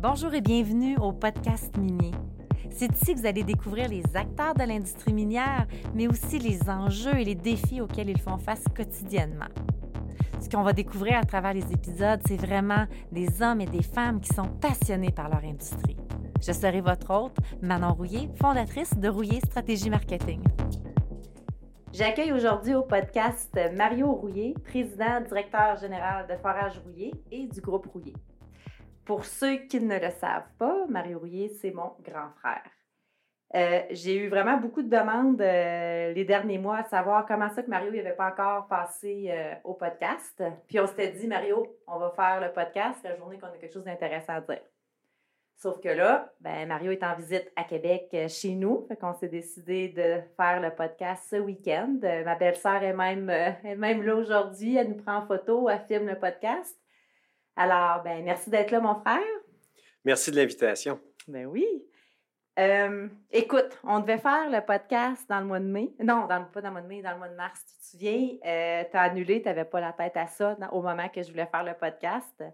Bonjour et bienvenue au podcast minier. C'est ici que vous allez découvrir les acteurs de l'industrie minière, mais aussi les enjeux et les défis auxquels ils font face quotidiennement. Ce qu'on va découvrir à travers les épisodes, c'est vraiment des hommes et des femmes qui sont passionnés par leur industrie. Je serai votre hôte, Manon Rouillé, fondatrice de Rouillé Stratégie Marketing. J'accueille aujourd'hui au podcast Mario Rouillé, président directeur général de Forage Rouillé et du groupe Rouillé. Pour ceux qui ne le savent pas, Mario Rouillé, c'est mon grand frère. Euh, j'ai eu vraiment beaucoup de demandes euh, les derniers mois à savoir comment ça que Mario n'avait pas encore passé euh, au podcast. Puis on s'était dit, Mario, on va faire le podcast la journée qu'on a quelque chose d'intéressant à dire. Sauf que là, ben, Mario est en visite à Québec chez nous. Fait qu'on s'est décidé de faire le podcast ce week-end. ma belle-sœur est même, même là aujourd'hui. Elle nous prend en photo, elle filme le podcast. Alors, ben, merci d'être là, mon frère. Merci de l'invitation. Ben oui. Euh, écoute, on devait faire le podcast dans le mois de mai. Non, dans, pas dans le mois de mai, dans le mois de mars. Tu te souviens, euh, tu as annulé, tu n'avais pas la tête à ça au moment que je voulais faire le podcast.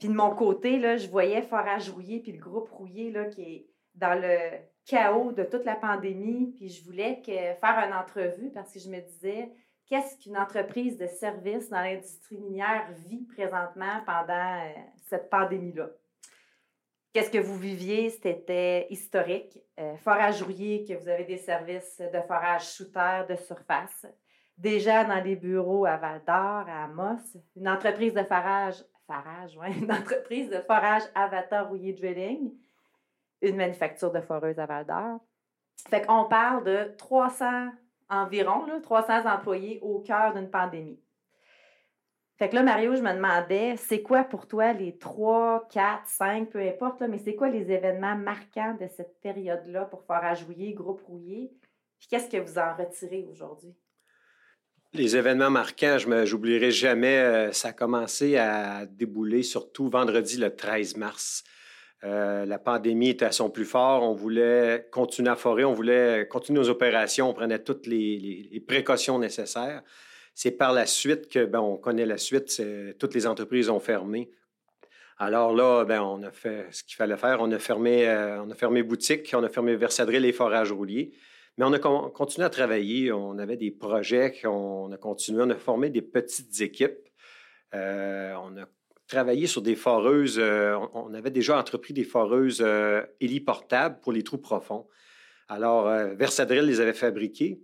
Puis de mon côté, là, je voyais Forage Rouillé puis le groupe Rouillé là, qui est dans le chaos de toute la pandémie. Puis je voulais que, faire une entrevue parce que je me disais, qu'est-ce qu'une entreprise de service dans l'industrie minière vit présentement pendant euh, cette pandémie-là? Qu'est-ce que vous viviez? C'était historique. Euh, forage rouillé, que vous avez des services de forage sous terre, de surface. Déjà dans les bureaux à Val d'Or, à Amos, une entreprise de forage, forage, ouais, une entreprise de forage Avatar Rouillé Drilling, une manufacture de foreuse à Val d'Or. Fait qu'on parle de 300 environ là, 300 employés au cœur d'une pandémie. Fait que là, Mario, je me demandais, c'est quoi pour toi les 3, 4, 5, peu importe, mais c'est quoi les événements marquants de cette période-là pour Forage Rouillé, Groupe Rouillé? Puis qu'est-ce que vous en retirez aujourd'hui? Les événements marquants, je n'oublierai jamais, euh, ça a commencé à débouler surtout vendredi le 13 mars. Euh, la pandémie était à son plus fort. On voulait continuer à forer, on voulait continuer nos opérations, on prenait toutes les, précautions nécessaires. C'est par la suite que, ben, on connaît la suite, toutes les entreprises ont fermé. Alors là, ben, on a fait ce qu'il fallait faire. On a fermé, euh, on a fermé boutique, on a fermé Versadrille et Forages Rouliers. Mais on a continué à travailler. On avait des projets, on a continué, on a formé des petites équipes. Euh, on a sur des foreuses. Euh, on avait déjà entrepris des foreuses euh, héliportables pour les trous profonds. Alors, euh, Versadril les avait fabriquées.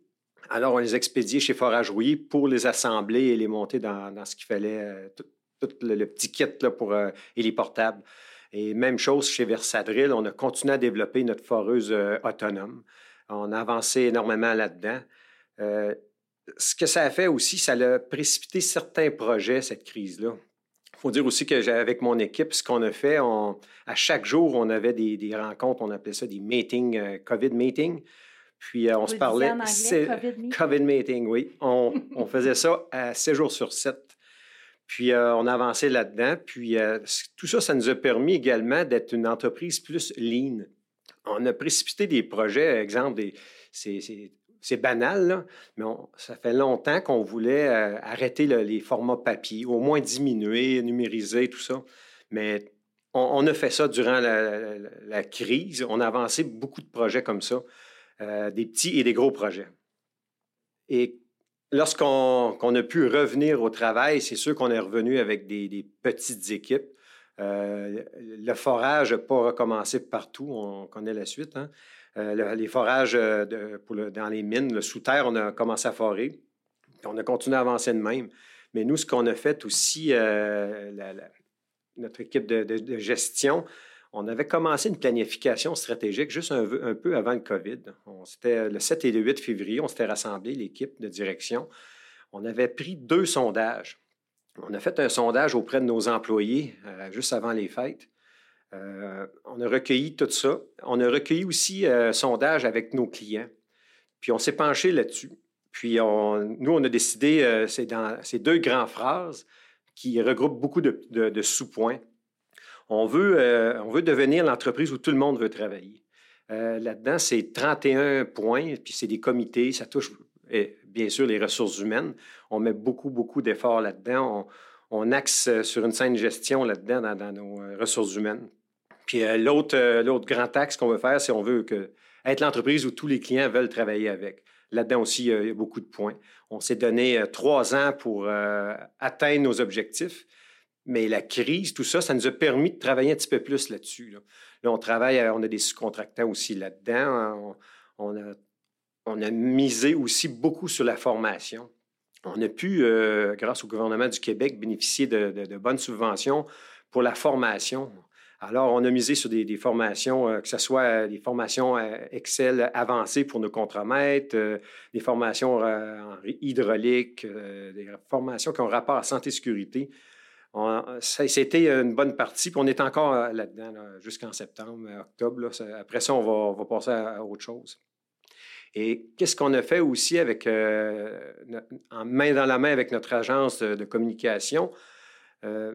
Alors, on les expédiait chez Forage Rouillé pour les assembler et les monter dans, ce qu'il fallait, tout, le, petit kit là, pour héliportable. Et même chose chez Versadril, on a continué à développer notre foreuse autonome. On a avancé énormément là-dedans. ce que ça a fait aussi, ça a précipité certains projets, cette crise-là faut dire aussi que avec mon équipe, ce qu'on a fait, à chaque jour, on avait des, rencontres, on appelait ça des meetings, euh, COVID meetings. Puis euh, on se parlait. En anglais, COVID, meeting? COVID meeting, oui. On, faisait ça à 7 jours sur 7. Puis euh, on avançait là-dedans. Puis tout ça, ça nous a permis également d'être une entreprise plus lean. On a précipité des projets, exemple, des, c'est banal, mais ça fait longtemps qu'on voulait euh, arrêter les formats papier, au moins diminuer, numériser, tout ça. Mais on, a fait ça durant la, crise. On a avancé beaucoup de projets comme ça, euh, des petits et des gros projets. Et lorsqu'on a pu revenir au travail, c'est sûr qu'on est revenu avec des, petites équipes. Euh, le forage n'a pas recommencé partout, on connaît la suite. Hein? Euh, les forages euh, dans les mines, le sous-terre, on a commencé à forer. On a continué à avancer de même. Mais nous, ce qu'on a fait aussi, euh, notre équipe de, gestion, on avait commencé une planification stratégique juste un, peu avant le COVID. C'était le 7 et le 8 février, on s'était rassemblé, l'équipe de direction. On avait pris deux sondages. On a fait un sondage auprès de nos employés juste avant les fêtes. Euh, on a recueilli tout ça. On a recueilli aussi un sondage avec nos clients. Puis on s'est penché là-dessus. Puis nous, on a décidé, euh, c'est dans ces deux grandes phrases qui regroupent beaucoup de, sous-points. On veut, euh, on veut devenir l'entreprise où tout le monde veut travailler. Là-dedans, c'est 31 points, puis c'est des comités, ça touche bien sûr les ressources humaines. On met beaucoup, beaucoup d'efforts là-dedans. On, axe sur une saine gestion là-dedans dans, nos ressources humaines. Puis l'autre, l'autre grand axe qu'on veut faire, c'est on veut être l'entreprise où tous les clients veulent travailler avec. Là-dedans aussi, il y a beaucoup de points. On s'est donné trois ans pour atteindre nos objectifs. Mais la crise, tout ça, ça nous a permis de travailler un petit peu plus là-dessus. Là. on travaille, on a des sous-contractants aussi là-dedans. On, a, on, a, misé aussi beaucoup sur la formation. On a pu, euh, grâce au gouvernement du Québec, bénéficier de, bonnes subventions pour la formation. Alors, on a misé sur des, formations, euh, que ce soit euh, des formations Excel avancées pour nos contremaîtres, des formations en hydraulique, des formations qui ont rapport à santé-sécurité. C'était une bonne partie, puis on est encore euh, là-dedans jusqu'en septembre, euh, octobre. Après ça, on va, passer à, autre chose. Et qu'est-ce qu'on a fait aussi avec, euh, en main dans la main avec notre agence de, communication?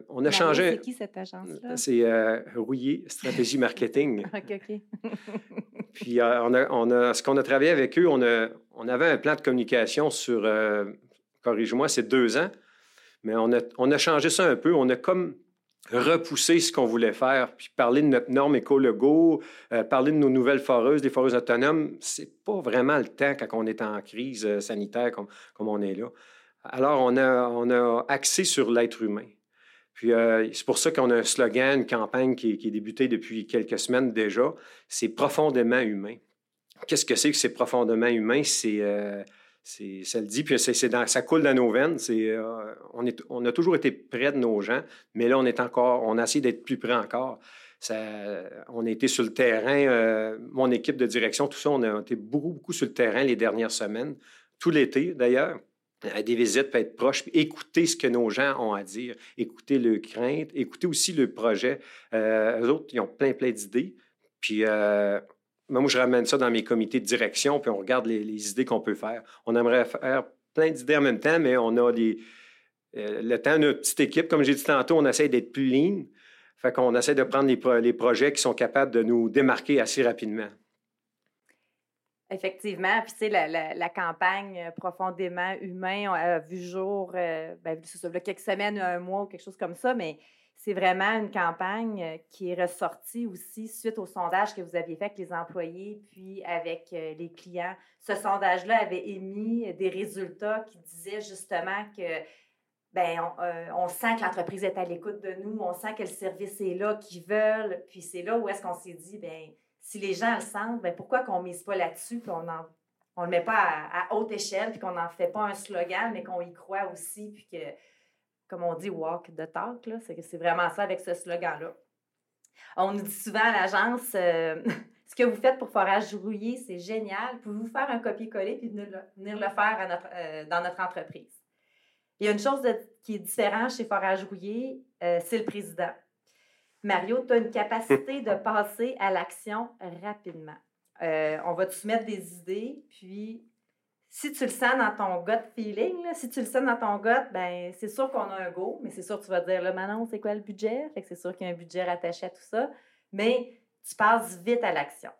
On a changé. C'est qui cette agence-là? C'est Rouillé Stratégie Marketing. OK, OK. Puis on a, ce qu'on a travaillé avec eux, on, a, on avait un plan de communication sur, corrige-moi, c'est deux ans. Mais on a, changé ça un peu. On a comme repoussé ce qu'on voulait faire, puis parler de notre norme écologo, euh, parler de nos nouvelles foreuses, des foreuses autonomes, c'est pas vraiment le temps quand on est en crise euh, sanitaire comme, comme on est là. Alors, on a, on a axé sur l'être humain. Puis euh, c'est pour ça qu'on a un slogan, une campagne qui, qui est débutée depuis quelques semaines déjà. C'est profondément humain. Qu'est-ce que c'est que c'est profondément humain? C'est ça le dit, puis ça coule dans nos veines. Euh, on, a toujours été près de nos gens, mais là, on est encore, on a essayé d'être plus près encore. On a été sur le terrain, euh, mon équipe de direction, tout ça, on a été beaucoup, beaucoup sur le terrain les dernières semaines, tout l'été d'ailleurs. À des visites, peut être proche, écouter ce que nos gens ont à dire, écouter leurs craintes, écouter aussi le projet. Euh, eux autres, ils ont plein, plein d'idées. Puis moi, je ramène ça dans mes comités de direction, puis on regarde les, idées qu'on peut faire. On aimerait faire plein d'idées en même temps, mais on a euh, le temps de notre petite équipe. Comme j'ai dit tantôt, on essaie d'être plus lean. Fait qu'on essaie de prendre les, projets qui sont capables de nous démarquer assez rapidement. Effectivement. Puis, tu sais, la, campagne euh, profondément humain a vu jour, euh, ben, quelques semaines, un mois ou quelque chose comme ça, mais c'est vraiment une campagne euh, qui est ressortie aussi suite au sondage que vous aviez fait avec les employés, puis avec euh, les clients. Ce sondage-là avait émis des résultats qui disaient justement que ben on, euh, sent que l'entreprise est à l'écoute de nous, on sent que le service est là, qu'ils veulent, puis c'est là où est-ce qu'on s'est dit, ben si les gens le sentent, ben pourquoi qu'on ne mise pas là-dessus, puis on ne le met pas à, à haute échelle, puis qu'on n'en fait pas un slogan, mais qu'on y croit aussi, puis que comme on dit, walk the talk. C'est vraiment ça avec ce slogan-là. On nous dit souvent à l'agence, euh, ce que vous faites pour Forage Rouillé, c'est génial. Pouvez-vous faire un copier-coller puis venir le, faire euh, dans notre entreprise? Il y a une chose qui est différente chez Forage Rouillé, euh, c'est le président. Mario, tu as une capacité de passer à l'action rapidement. on va te soumettre des idées, puis si tu le sens dans ton gut feeling, si tu le sens dans ton gut, ben c'est sûr qu'on a un go, mais c'est sûr que tu vas dire, là, Manon, c'est quoi le budget? Fait que c'est sûr qu'il y a un budget rattaché à tout ça, mais tu passes vite à l'action.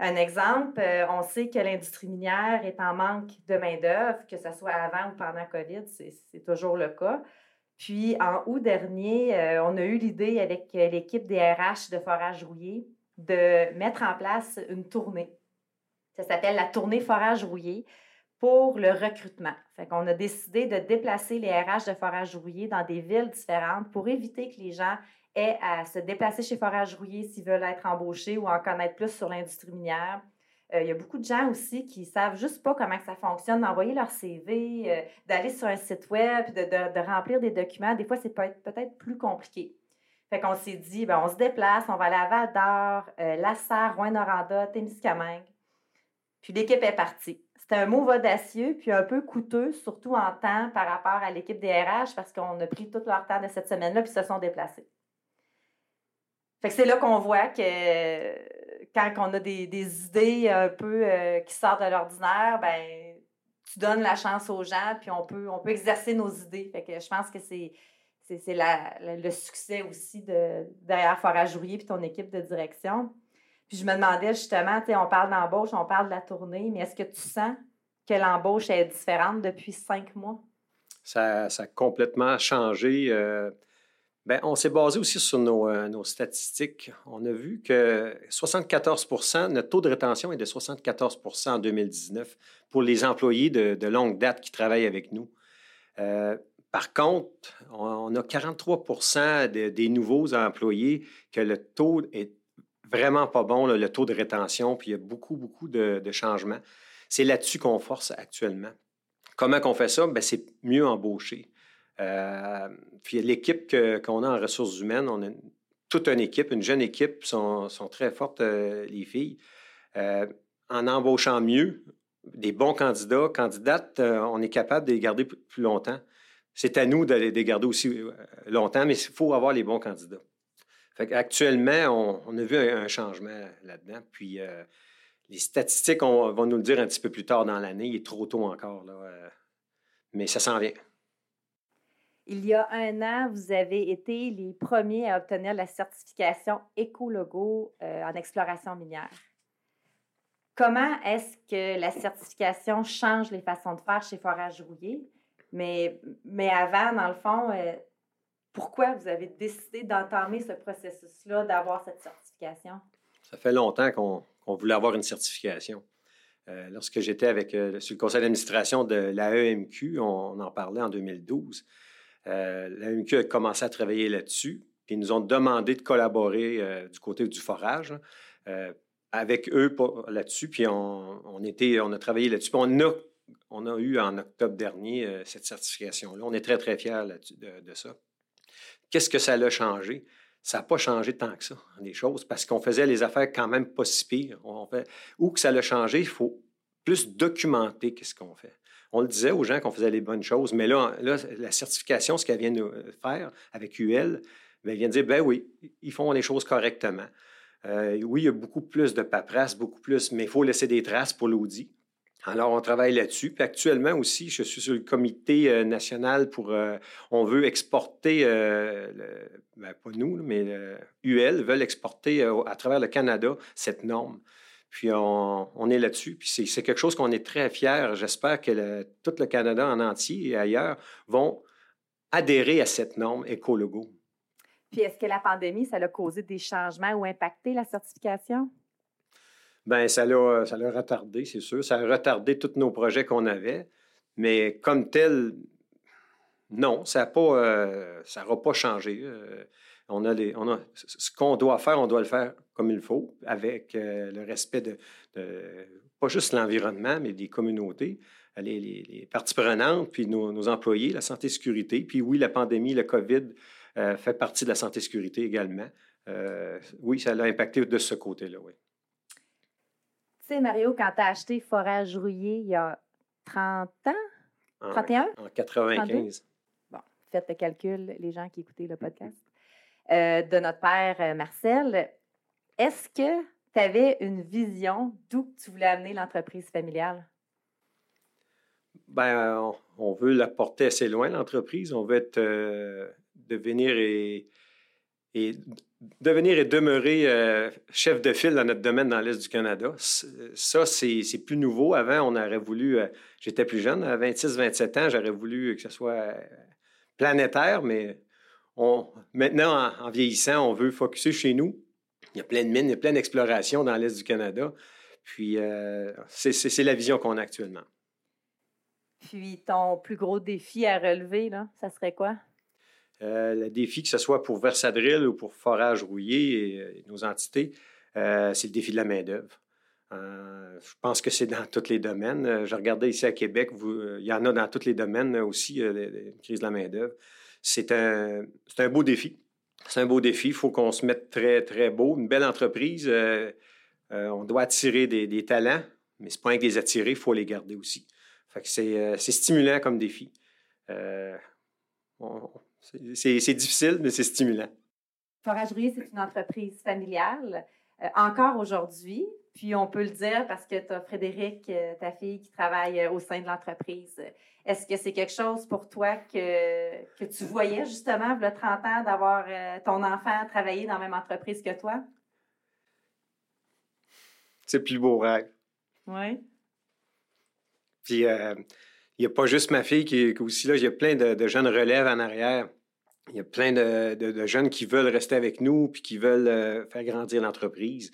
Un exemple, euh, on sait que l'industrie minière est en manque de main-d'œuvre, que ce soit avant ou pendant COVID, c'est toujours le cas. Puis, en août dernier, euh, on a eu l'idée avec l'équipe des RH de Forage Rouillé de mettre en place une tournée ça s'appelle la tournée forage rouillé pour le recrutement. Fait qu'on a décidé de déplacer les RH de forage rouillé dans des villes différentes pour éviter que les gens aient à se déplacer chez forage rouillé s'ils veulent être embauchés ou en connaître plus sur l'industrie minière. Euh, il y a beaucoup de gens aussi qui savent juste pas comment ça fonctionne, d'envoyer leur CV, euh, d'aller sur un site web, de, remplir des documents. Des fois, c'est peut-être peut plus compliqué. Fait qu'on s'est dit, ben, on se déplace, on va aller à Val d'Or, euh, Rouen-Noranda, Témiscamingue. Puis l'équipe est partie. C'était un mot audacieux, puis un peu coûteux, surtout en temps par rapport à l'équipe des RH, parce qu'on a pris tout leur temps de cette semaine-là, puis se sont déplacés. Fait que c'est là qu'on voit que quand on a des, idées un peu euh, qui sortent de l'ordinaire, ben tu donnes la chance aux gens, puis on peut, on peut exercer nos idées. Fait que je pense que c'est, c'est, le succès aussi de, derrière Forage Rouillé puis ton équipe de direction. Puis je me demandais justement, tu sais, on parle d'embauche, on parle de la tournée, mais est-ce que tu sens que l'embauche est différente depuis cinq mois? Ça, ça a complètement changé. Euh, Bien, on s'est basé aussi sur nos, euh, statistiques. On a vu que 74% notre taux de rétention est de 74% en 2019 pour les employés de, de longue date qui travaillent avec nous. Euh, par contre, on, a 43 des nouveaux employés que le taux est vraiment pas bon, le taux de rétention, puis il y a beaucoup, beaucoup de, changements. C'est là-dessus qu'on force actuellement. Comment qu'on fait ça? Ben, c'est mieux embaucher. Euh, puis l'équipe qu'on a en ressources humaines, on a toute une équipe, une jeune équipe, sont, sont très fortes, euh, les filles. Euh, en embauchant mieux, des bons candidats, candidates, on est capable de les garder plus longtemps. C'est à nous de les garder aussi longtemps, mais il faut avoir les bons candidats. Actuellement, on, a vu un, changement là-dedans. Puis les statistiques on, vont nous le dire un petit peu plus tard dans l'année. Il est trop tôt encore, mais ça s'en vient. Il y a un an, vous avez été les premiers à obtenir la certification Écologo euh, en exploration minière. Comment est-ce que la certification change les façons de faire chez Forage Rouillé? Mais, mais avant, dans le fond, euh, pourquoi vous avez décidé d'entamer ce processus-là, d'avoir cette certification? Ça fait longtemps qu'on voulait avoir une certification. Euh, lorsque j'étais avec sur le conseil d'administration de l'AEMQ, on, en parlait en 2012. Euh, la MQ a commencé à travailler là-dessus. Ils nous ont demandé de collaborer euh, du côté du forage euh, avec eux là-dessus. Puis on, on a travaillé là-dessus. on a, on a eu en octobre dernier cette certification-là. On est très, très fiers de, ça. Qu'est-ce que ça a changé? Ça n'a pas changé tant que ça, les choses, parce qu'on faisait les affaires quand même pas si pire. Où que ça a changé, il faut plus documenter qu'est-ce qu'on fait on le disait aux gens qu'on faisait les bonnes choses, mais là, la certification, ce qu'elle vient de faire avec UL, ben, elle vient de dire, ben oui, ils font les choses correctement. Euh, oui, il y a beaucoup plus de paperasse, beaucoup plus, mais il faut laisser des traces pour l'audit. Alors, on travaille là-dessus. Puis actuellement aussi, je suis sur le comité euh, national pour... Euh, on veut exporter, ben, pas nous, mais UL veulent exporter à travers le Canada cette norme. Puis on, est là-dessus. Puis c'est quelque chose qu'on est très fiers. J'espère que tout le Canada en entier et ailleurs vont adhérer à cette norme écologo. Puis est-ce que la pandémie, ça a causé des changements ou impacté la certification? Bien, ça l'a, ça l'a retardé, c'est sûr. Ça a retardé tous nos projets qu'on avait. Mais comme tel, non, ça n'aura pas, euh, pas changé. Euh, on a, on a ce qu'on doit faire, on doit le faire comme il faut, avec euh, le respect de, pas juste l'environnement, mais des communautés, les, parties prenantes, puis nos, employés, la santé sécurité. Puis oui, la pandémie, le COVID euh, fait partie de la santé sécurité également. Euh, oui, ça l'a impacté de ce côté-là, oui. Tu sais, Mario, quand tu as acheté Forage Rouillé il y a 30 ans, 31? En, 95. Bon, faites le calcul, les gens qui écoutaient le podcast. De notre père Marcel, est-ce que tu avais une vision d'où tu voulais amener l'entreprise familiale? Ben, on, veut la porter assez loin, l'entreprise. On veut euh, devenir et, devenir et demeurer euh, chef de file dans notre domaine dans l'Est du Canada. Ça, c'est plus nouveau. Avant, on aurait voulu, euh, j'étais plus jeune, à 26-27 ans, j'aurais voulu que ce soit planétaire, mais on, maintenant, en, en, vieillissant, on veut focuser chez nous. Il y a plein de mines, il y a plein d'explorations dans l'Est du Canada. Puis, euh, c'est la vision qu'on a actuellement. Puis, ton plus gros défi à relever, là, ça serait quoi? Euh, le défi, que ce soit pour Versadrill ou pour Forage Rouillé et, nos entités, euh, c'est le défi de la main-d'œuvre. je pense que c'est dans tous les domaines. Je regardais ici à Québec, il y en a dans tous les domaines aussi, la crise de la main-d'œuvre. C'est un, un beau défi c'est un beau défi. Il faut qu'on se mette très, très beau. Une belle entreprise, euh, euh, on doit attirer des, talents, mais ce n'est pas un que les attirer, il faut les garder aussi. Fait que c'est, euh, stimulant comme défi. c'est, difficile, mais c'est stimulant. Foragerie, c'est une entreprise familiale. encore aujourd'hui, puis on peut le dire parce que tu as Frédéric, ta fille, qui travaille au sein de l'entreprise. Est-ce que c'est quelque chose pour toi que, que tu voyais justement, a 30 ans, d'avoir euh, ton enfant travailler dans la même entreprise que toi? C'est le plus beau rêve. Oui. Puis, euh, il n'y a pas juste ma fille qui est aussi là, il y a plein de, jeunes relèves en arrière. il y a plein de, jeunes qui veulent rester avec nous puis qui veulent euh, faire grandir l'entreprise.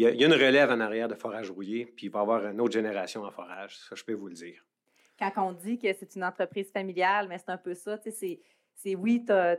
Il, y, a, une relève en arrière de forage rouillé, puis il va y avoir une autre génération en forage. Ça, je peux vous le dire. Quand on dit que c'est une entreprise familiale, mais c'est un peu ça, c'est oui, tu as,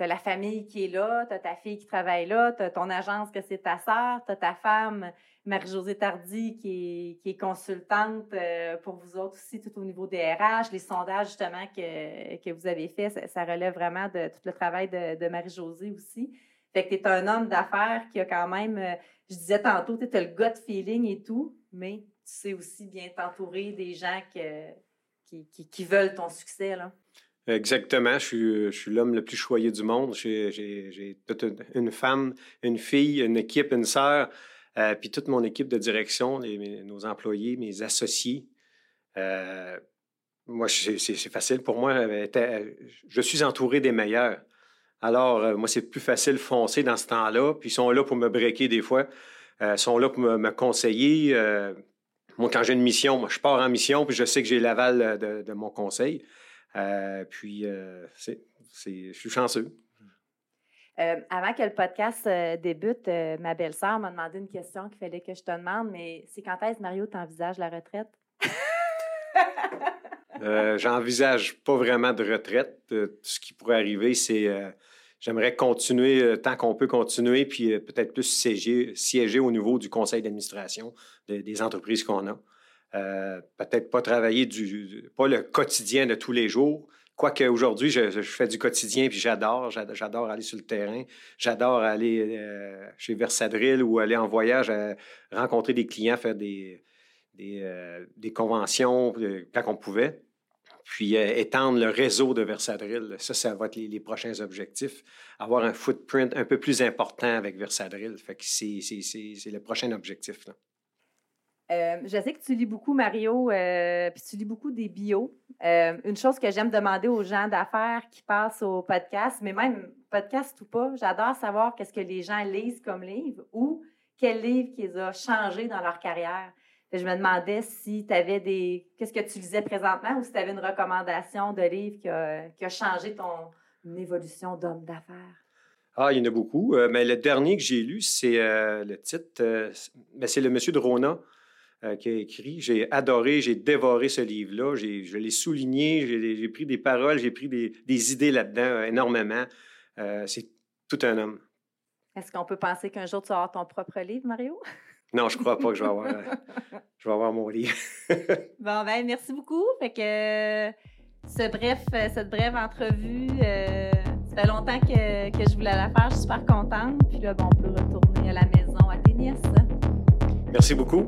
la famille qui est là, tu as ta fille qui travaille là, tu as ton agence que c'est ta sœur, tu as ta femme, Marie-Josée Tardy, qui est, consultante euh, pour vous autres aussi, tout au niveau des RH, les sondages justement que, vous avez faits, ça, relève vraiment de tout le travail de, Marie-Josée aussi. Fait que tu es un homme d'affaires qui a quand même, euh, je disais tantôt, tu as le gut feeling et tout, mais tu sais aussi bien t'entourer des gens qui, veulent ton succès. Là. Exactement. Je suis, l'homme le plus choyé du monde. J'ai toute une, femme, une fille, une équipe, une sœur, euh, puis toute mon équipe de direction, nos employés, mes associés. Euh, moi, c'est facile pour moi. Je suis entouré des meilleurs. Alors, moi, c'est plus facile de foncer dans ce temps-là. Puis ils sont là pour me breaker des fois. ils sont là pour me, conseiller. moi, quand j'ai une mission, moi, je pars en mission, puis je sais que j'ai l'aval de, mon conseil. Euh, puis, euh, c'est, je suis chanceux. Euh, avant que le podcast débute, ma belle-sœur m'a demandé une question qu'il fallait que je te demande, mais c'est quand est-ce, Mario, tu envisages la retraite? j'envisage pas vraiment de retraite. ce qui pourrait arriver, c'est j'aimerais continuer tant qu'on peut continuer, puis peut-être plus siéger, au niveau du conseil d'administration des entreprises qu'on a. Euh, peut-être pas travailler du, pas le quotidien de tous les jours. Quoique aujourd'hui, je, fais du quotidien puis j'adore, j'adore aller sur le terrain, j'adore aller euh, chez Versadril ou aller en voyage, euh, rencontrer des clients, faire des, des, conventions quand on pouvait. Puis étendre le réseau de Versadril. Ça, ça va être les, prochains objectifs. Avoir un footprint un peu plus important avec Versadril. Fait que c'est le prochain objectif. Là. Euh, je sais que tu lis beaucoup, Mario, euh, puis tu lis beaucoup des bios. Euh, une chose que j'aime demander aux gens d'affaires qui passent au podcast, mais même podcast ou pas, j'adore savoir qu'est-ce que les gens lisent comme livre ou quel livre qui les a changés dans leur carrière. Je me demandais si tu avais des. Qu'est-ce que tu lisais présentement ou si tu avais une recommandation de livre qui a, changé ton évolution d'homme d'affaires? Ah, il y en a beaucoup. mais le dernier que j'ai lu, c'est le titre, ben, c'est Le Monsieur de Rona. Euh, qui a écrit. J'ai adoré, j'ai dévoré ce livre-là. Je l'ai souligné, j'ai pris des paroles, j'ai pris des, idées là-dedans euh, énormément. Euh, c'est tout un homme. Est-ce qu'on peut penser qu'un jour tu avoir ton propre livre, Mario? Non, je ne crois pas que je vais avoir, je vais avoir mon livre. bon, ben merci beaucoup. Fait que ce bref, cette brève entrevue, ça fait longtemps que, que, je voulais la faire. Je suis super contente. Puis là, bon, on peut retourner à la maison à tes nièces. Merci beaucoup.